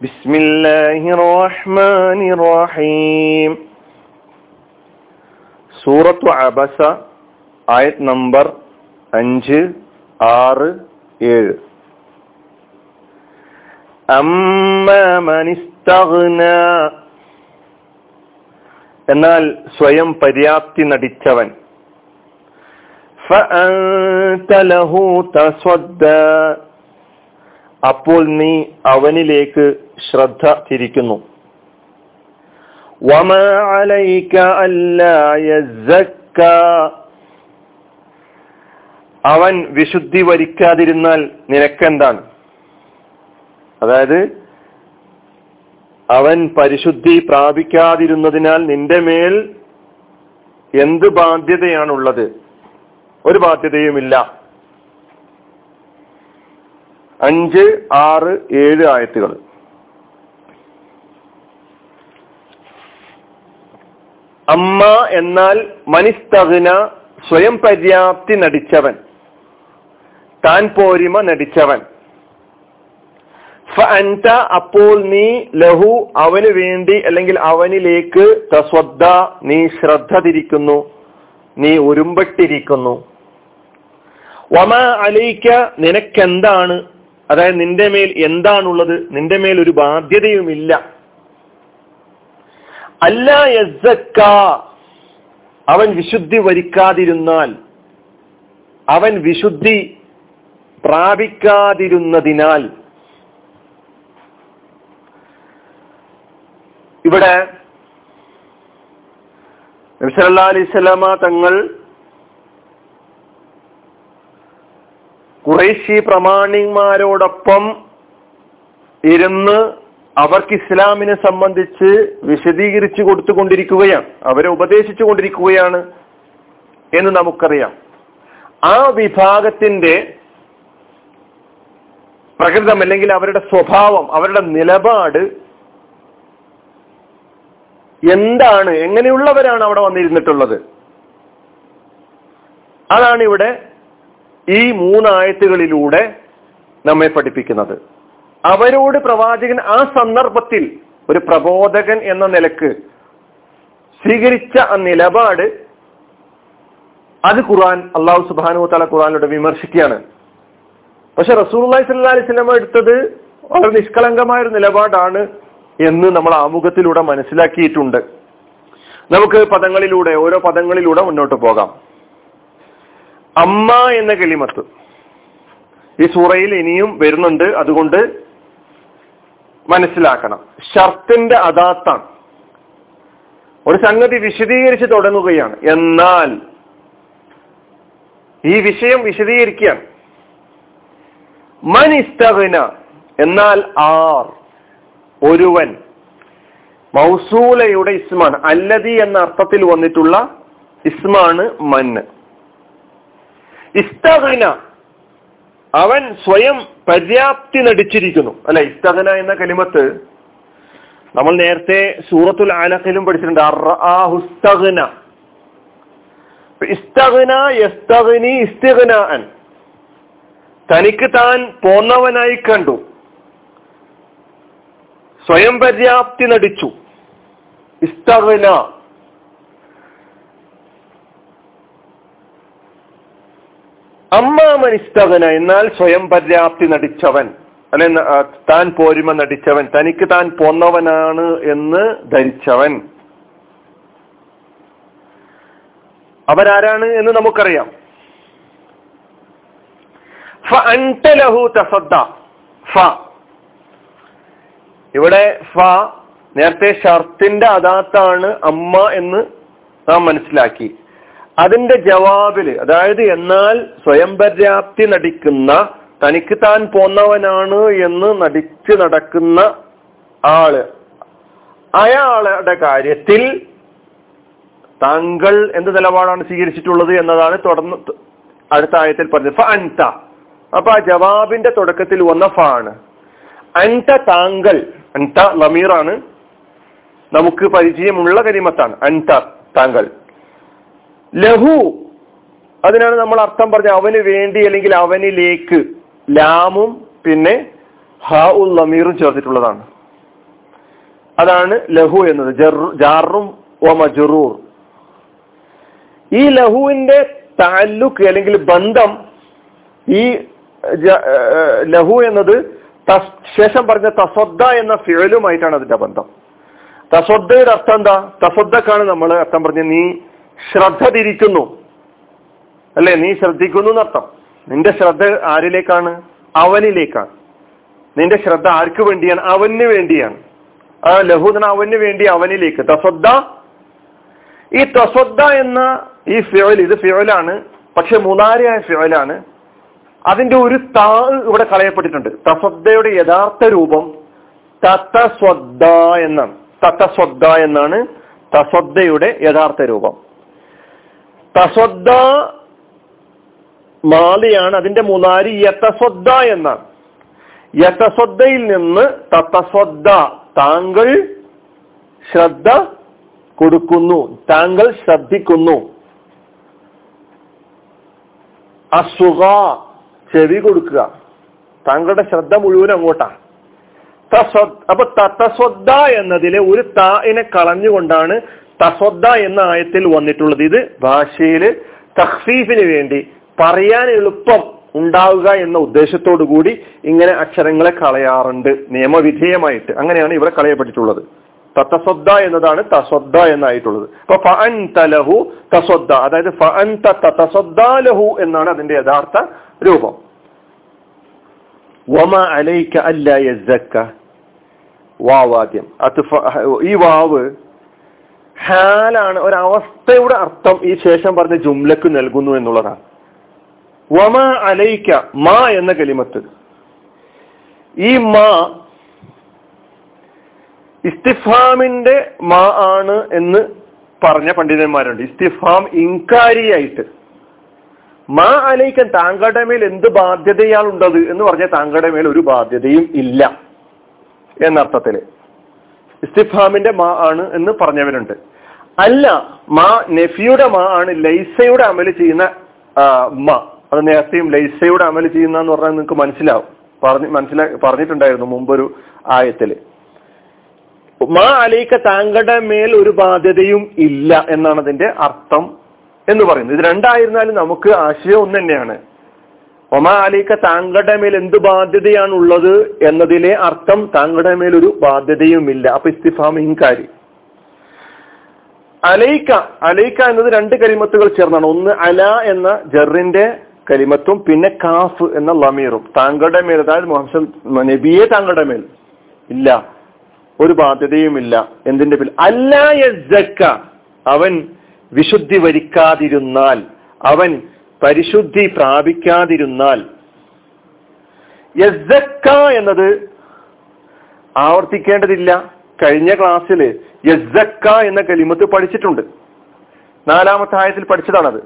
بسم الله الرحمن الرحيم സൂറത്തു അബസ ആയത് നമ്പർ അഞ്ച് ആറ് ഏഴ് അമ്മനിസ്തഗ്ന എന്നാൽ സ്വയം പര്യാപ്തി നടിച്ചവൻ ഫഅൻത ലഹു തസ്വദ്ദ അപ്പോൾ നീ അവനിലേക്ക് ശ്രദ്ധ തിരിക്കുന്നു. അവൻ വിശുദ്ധി വരിക്കാതിരുന്നാൽ നിനക്കെന്താണ്? അതായത് അവൻ പരിശുദ്ധി പ്രാപിക്കാതിരുന്നതിനാൽ നിന്റെ മേൽ എന്ത് ബാധ്യതയാണുള്ളത്? ഒരു ബാധ്യതയുമില്ല. അഞ്ച് ആറ് ഏഴ് ആയത്തുകൾ. അമ്മ എന്നാൽ മനിസ്തകന സ്വയം പര്യാപ്തി നടിച്ചവൻ. താൻ പോരിമ നടിച്ചവൻ. അപ്പോൾ നീ ലഹു അവന് വേണ്ടി അല്ലെങ്കിൽ അവനിലേക്ക് തസ്വദ്ദ നീ ശ്രദ്ധ തിരിക്കുന്നു. നീ ഉരുമ്പട്ടിരിക്കുന്നു വമ അലയിക്ക നിനക്കെന്താണ്? അതായത് നിന്റെ മേൽ എന്താണുള്ളത് നിന്റെ മേൽ ഒരു ബാധ്യതയുമില്ല. അല്ല യസക്ക അവൻ വിശുദ്ധി വരിക്കാതിരുന്നാൽ അവൻ വിശുദ്ധി പ്രാപിക്കാതിരുന്നതിനാൽ. ഇവിടെ നബ്സല്ലാ അലൈസ്മ തങ്ങൾ കുറേശി പ്രമാണിമാരോടൊപ്പം ഇരുന്ന് അവർക്ക് ഇസ്ലാമിനെ സംബന്ധിച്ച് വിശദീകരിച്ചു കൊടുത്തുകൊണ്ടിരിക്കുകയാണ്. അവരെ ഉപദേശിച്ചു കൊണ്ടിരിക്കുകയാണ് എന്ന് നമുക്കറിയാം. ആ വിഭാഗത്തിന്റെ പ്രകൃതം അല്ലെങ്കിൽ അവരുടെ സ്വഭാവം അവരുടെ നിലപാട് എന്താണ്? എങ്ങനെയുള്ളവരാണ് അവിടെ വന്നിരുന്നിട്ടുള്ളത്? അതാണ് ഇവിടെ ഈ മൂന്നായത്തുകളിലൂടെ നമ്മെ പഠിപ്പിക്കുന്നത്. അവരോട് പ്രവാചകൻ ആ സന്ദർഭത്തിൽ ഒരു പ്രബോധകൻ എന്ന നിലയ്ക്ക് സ്വീകരിച്ച ആ നിലപാട് അത് ഖുർആൻ അള്ളാഹു സുബാനു തല ഖുർആാനിലൂടെ വിമർശിക്കുകയാണ്. പക്ഷെ റസൂൽ സല്ലാ അലൈഹി സ്വലമ എടുത്തത് വളരെ നിഷ്കളങ്കമായ ഒരു നിലപാടാണ് എന്ന് നമ്മൾ ആമുഖത്തിലൂടെ മനസ്സിലാക്കിയിട്ടുണ്ട്. നമുക്ക് പദങ്ങളിലൂടെ ഓരോ പദങ്ങളിലൂടെ മുന്നോട്ട് പോകാം. അമ്മ എന്ന കെളിമത്ത് ഈ സൂറയിൽ ഇനിയും വരുന്നുണ്ട്. അതുകൊണ്ട് മനസ്സിലാക്കണം. ഷർത്തിന്റെ അദാത്താണ്. ഒരു സംഗതി വിശദീകരിച്ച് തുടങ്ങുകയാണ്. എന്നാൽ ഈ വിഷയം വിശദീകരിക്കുകയാണ്. മനിസ്തവന എന്നാൽ ആർ ഒരുവൻ. മൗസൂലയുടെ ഇസ്മാണ്. അല്ലതി എന്ന അർത്ഥത്തിൽ വന്നിട്ടുള്ള ഇസ്മാണ് മന് ഇസ്തഗ്ന അവൻ സ്വയം പര്യാപ്തി നടിച്ചിരിക്കുന്നു. അല്ല ഇസ്തഹന എന്ന കലിമത്ത് നമ്മൾ നേരത്തെ സൂറത്തുൽ ആലഖിലും പഠിച്ചിട്ടുണ്ട്. തനിക്ക് താൻ പോന്നവനായി കണ്ടു. സ്വയം പര്യാപ്തി നടിച്ചു. ഇസ്തഗ്ന അമ്മാമൻ ഇസ്തകന എന്നാൽ സ്വയം പര്യാപ്തി നടിച്ചവൻ. അല്ലെ താൻ പോരിമ നടിച്ചവൻ. തനിക്ക് താൻ പോന്നവനാണ് എന്ന് ധരിച്ചവൻ. അവരാരാണ് എന്ന് നമുക്കറിയാം. ഇവിടെ ഫ നേരത്തെ ഷർത്തിന്റെ അതാത്താണ് അമ്മ എന്ന് നാം മനസ്സിലാക്കി. അതിന്റെ ജവാബിൽ അതായത് എന്നാൽ സ്വയം പര്യാപ്തി നടിക്കുന്ന തനിക്ക് താൻ പോന്നവനാണ് എന്ന് നടിച്ച് നടക്കുന്ന ആൾ. അയാളുടെ കാര്യത്തിൽ താങ്കൾ എന്ത് നിലപാടാണ് സ്വീകരിച്ചിട്ടുള്ളത് എന്നതാണ് തുടർന്ന് അടുത്ത ആയത്തിൽ പറഞ്ഞത്. ഫ അൻത. അപ്പൊ ആ ജവാബിന്റെ തുടക്കത്തിൽ വന്ന ഫ ആണ്. അൻത താങ്കൾ അൻത ലമീറാണ് നമുക്ക് പരിചയമുള്ള കരിമത്താണ് അൻത താങ്കൾ. ലഹു. അതിനാണ് നമ്മൾ അർത്ഥം പറഞ്ഞ അവന് വേണ്ടി അല്ലെങ്കിൽ അവനിലേക്ക് ലാമും പിന്നെ ഹ ഉൽ നമീറും ചേർത്തിട്ടുള്ളതാണ്. അതാണ് ലഹു എന്നത്. ജാറും ഒ മജറൂർ. ഈ ലഹുവിന്റെ താല്ലുക്ക് അല്ലെങ്കിൽ ബന്ധം ഈ ലഹു എന്നത് ശേഷം പറഞ്ഞ തസ്വദ്ദ എന്ന ഫിഴലുമായിട്ടാണ് അതിന്റെ ബന്ധം. തസ്വദ്ദയുടെ അർത്ഥം എന്താ? തസ്വദ്ദക്കാണ് നമ്മൾ അർത്ഥം പറഞ്ഞ നീ ശ്രദ്ധ തിരിക്കുന്നു. അല്ലെ? നീ ശ്രദ്ധിക്കുന്നു എന്നർത്ഥം. നിന്റെ ശ്രദ്ധ ആരിലേക്കാണ്? അവനിലേക്കാണ്. നിന്റെ ശ്രദ്ധ ആർക്ക് വേണ്ടിയാണ്? അവന് വേണ്ടിയാണ്. ആ ലഹൂദന അവന് വേണ്ടി അവനിലേക്ക്. തസ്വദ്ദ. ഈ തസ്വദ്ദ എന്ന ഈ ഫിയോൽ ഇത് ഫിയോലാണ് പക്ഷെ മുതാരിയായ ഫിയോലാണ് അതിന്റെ ഒരു താ ഇവിടെ കളയപ്പെട്ടിട്ടുണ്ട്. തസദ്ദയുടെ യഥാർത്ഥ രൂപം തത്തസ്വദ്ദ എന്നാണ്. തത്തസ്വദ്ദ എന്നാണ് തസദ്ദയുടെ യഥാർത്ഥ രൂപം. തസ്വദ്ദ മാലിയാണ് അതിന്റെ മുനാരി യത്തസ്വദ്ദ എന്നാണ്. യത്തസ്വദ്ദയിൽ നിന്ന് തത്തസ്വദ്ദ താങ്കൾ ശ്രദ്ധ കൊടുക്കുന്നു താങ്കൾ ശ്രദ്ധിക്കുന്നു. അസുഖ ചെവി കൊടുക്കുക. താങ്കളുടെ ശ്രദ്ധ മുഴുവൻ അങ്ങോട്ടാ. അപ്പൊ തത്തസ്വദ്ദ എന്നതിലെ ഒരു തായിനെ കളഞ്ഞുകൊണ്ടാണ് തസ്വദ്ദ എന്ന ആയത്തിൽ വന്നിട്ടുള്ളത് ഇത് ഭാഷയിൽ തഹ്സീഫിന് വേണ്ടി പറയാൻ എളുപ്പം ഉണ്ടാവുക എന്ന ഉദ്ദേശത്തോടു കൂടി ഇങ്ങനെ അക്ഷരങ്ങളെ കളയാറുണ്ട്. നിയമവിധേയമായിട്ട് അങ്ങനെയാണ് ഇവിടെ കളയപ്പെട്ടിട്ടുള്ളത്. തത്തസ്വദ്ദ എന്നതാണ് തസ്വദ്ദ എന്നായിട്ടുള്ളത്. അപ്പൊ ഫഅൻ തലഹു തസ്വദ്ദ അതായത് ഫഅൻ ലഹു എന്നാണ് അതിന്റെ യഥാർത്ഥ രൂപം. വമ അലൈക അല്ല യസ്സക്ക. വാവാദ്യം. അത് ഈ വാവ് ഹാലാണ് ഒരവസ്ഥയുടെ അർത്ഥം ഈ ശേഷം പറഞ്ഞ ജുംലക്ക് നൽകുന്നു എന്നുള്ളതാണ്. വമ അലൈക്ക മാ എന്ന കലിമത്ത്. ഈ മാ ഇസ്തിഫാമിന്റെ മാ ആണ് എന്ന് പറഞ്ഞ പണ്ഡിതന്മാരുണ്ട്. ഇസ്തിഫാം ഇൻകാരിയായിട്ട്. മാ അലൈക്കൻ താങ്കളുടെ മേൽ എന്ത് ബാധ്യതയാളുണ്ടത് എന്ന് പറഞ്ഞ താങ്കളുടെ മേൽ ഒരു ബാധ്യതയും ഇല്ല. എന്നർത്ഥത്തിൽ. ഇസ്തിഫാമിന്റെ മാ ആണ് എന്ന് പറഞ്ഞവരുണ്ട്. അല്ല മാ നെഫിയുടെ മാ ആണ് ലൈസയുടെ അമൽ ചെയ്യുന്ന മാ. അത് നേരത്തെയും ലൈസയുടെ അമൽ ചെയ്യുന്ന എന്ന് പറഞ്ഞാൽ നിങ്ങൾക്ക് മനസ്സിലാവും. പറഞ്ഞ് മനസ്സിലാ പറഞ്ഞിട്ടുണ്ടായിരുന്നു മുമ്പൊരു ആയത്തിൽ. മാ അലൈക്ക താങ്കളുടെ മേൽ ഒരു ബാധ്യതയും ഇല്ല എന്നാണ് അതിന്റെ അർത്ഥം എന്ന് പറയുന്നത്. ഇത് രണ്ടായിരുന്നാലും നമുക്ക് ആശയം ഒന്ന് തന്നെയാണ്. ഒമാ അലൈക്ക താങ്കളുടെ മേൽ എന്ത് ബാധ്യതയാണുള്ളത് എന്നതിലെ അർത്ഥം താങ്കളുടെ മേൽ ഒരു ബാധ്യതയും ഇല്ല അപ്പൊ ഇസ്തിഫാം ഇൻകാരി അലൈക്ക അലൈക്ക എന്നത് രണ്ട് കരിമത്തുകൾ ചേർന്നാണ്. ഒന്ന് അല എന്ന ജറിന്റെ കരിമത്തും പിന്നെ കാഫ് എന്ന ലമീറും. താങ്കളുടെ മേൽ അതായത് മുഹമ്മദ് നബിയെ താങ്കളുടെ മേൽ ഇല്ല. ഒരു ബാധ്യതയുമില്ല എന്തിന്റെ പേരിൽ അല്ലായക്ക അവൻ വിശുദ്ധി വരിക്കാതിരുന്നാൽ അവൻ പരിശുദ്ധി പ്രാപിക്കാതിരുന്നാൽ. യസ്സക്ക എന്നത് ആവർത്തിക്കേണ്ടതില്ല. കഴിഞ്ഞ ക്ലാസ്സിൽ യസ്സക്ക എന്ന കലിമത്ത് പഠിച്ചിട്ടുണ്ട്. നാലാമത്തെ ആയത്തിൽ പഠിച്ചതാണത്.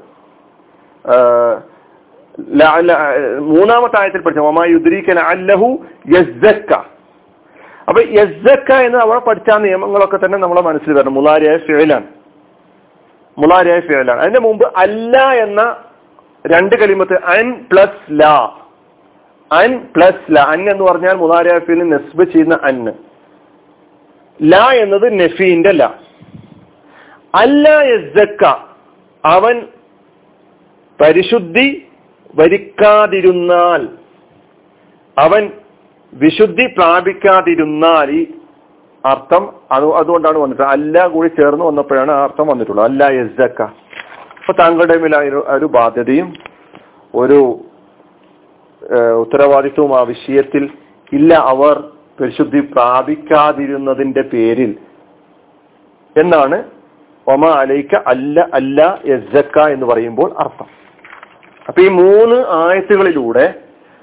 മൂന്നാമത്തെ ആയത്തിൽ പഠിച്ച ഒമായുദ്രീക്കൻ അല്ലഹു യസ്സക്ക. അപ്പൊ യസ്സക്ക എന്ന് അവിടെ പഠിച്ച നിയമങ്ങളൊക്കെ തന്നെ നമ്മളെ മനസ്സിൽ വരണം. മുലാരിയായ ഫിഴലാണ് മുലാരിയായ ഫിഴലാണ് അതിന്റെ മുമ്പ് അല്ല എന്ന രണ്ട് കലിമത്ത് അൻ പ്ലസ് ല. അൻ പ്ലസ് ല. അൻ എന്ന് പറഞ്ഞാൽ മുലാരിയായ ഫീലിന് നെസ്ബ് ചെയ്യുന്ന അന്ന് ല എന്നത് നഫീന്റെ ല. അല്ല യസ്സക്ക അവൻ പരിശുദ്ധി വരിക്കാതിരുന്നാൽ അവൻ വിശുദ്ധി പ്രാപിക്കാതിരുന്നാൽ ഈ അർത്ഥം അത് അതുകൊണ്ടാണ് വന്നിട്ട് അല്ല കൂടി ചേർന്ന് വന്നപ്പോഴാണ് ആ അർത്ഥം വന്നിട്ടുള്ളത്. അല്ല യസ്സക്ക. അപ്പൊ താങ്കളുടെ മേൽ ഒരു ബാധ്യതയും ഒരു ഉത്തരവാദിത്വവും ആ വിഷയത്തിൽ ഇല്ല. അവർ പരിശുദ്ധി പ്രാപിക്കാതിരുന്നതിന്റെ പേരിൽ എന്നാണ് ഒമ അലൈക്ക അല്ല അല്ല യസ്സക്ക എന്ന് പറയുമ്പോൾ അർത്ഥം. അപ്പൊ ഈ മൂന്ന് ആയത്തുകളിലൂടെ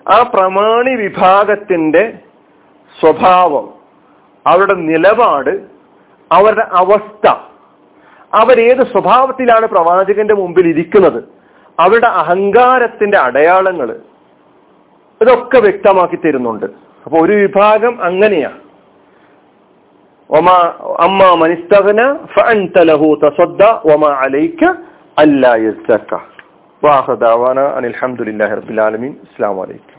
ആ പ്രമാണി വിഭാഗത്തിന്റെ സ്വഭാവം അവരുടെ നിലപാട് അവരുടെ അവസ്ഥ അവരേത് സ്വഭാവത്തിലാണ് പ്രവാചകന്റെ മുമ്പിൽ ഇരിക്കുന്നത് അവരുടെ അഹങ്കാരത്തിന്റെ അടയാളങ്ങൾ ഇതൊക്കെ വ്യക്തമാക്കി തരുന്നുണ്ട്. അപ്പൊ ഒരു വിഭാഗം അങ്ങനെയാ. ഒമാ അമ്മ മനിസ്തകന ഫഅൻതലഹു തസദ്ദ ഒമാ അലൈക്ക അല്ലാ യസ്സക്ക വാഹദാവാന അനിൽഹമുല്ലാഹി റബ്ബിൽ ആലമീൻ. അസ്സലാമു അലൈക്കും.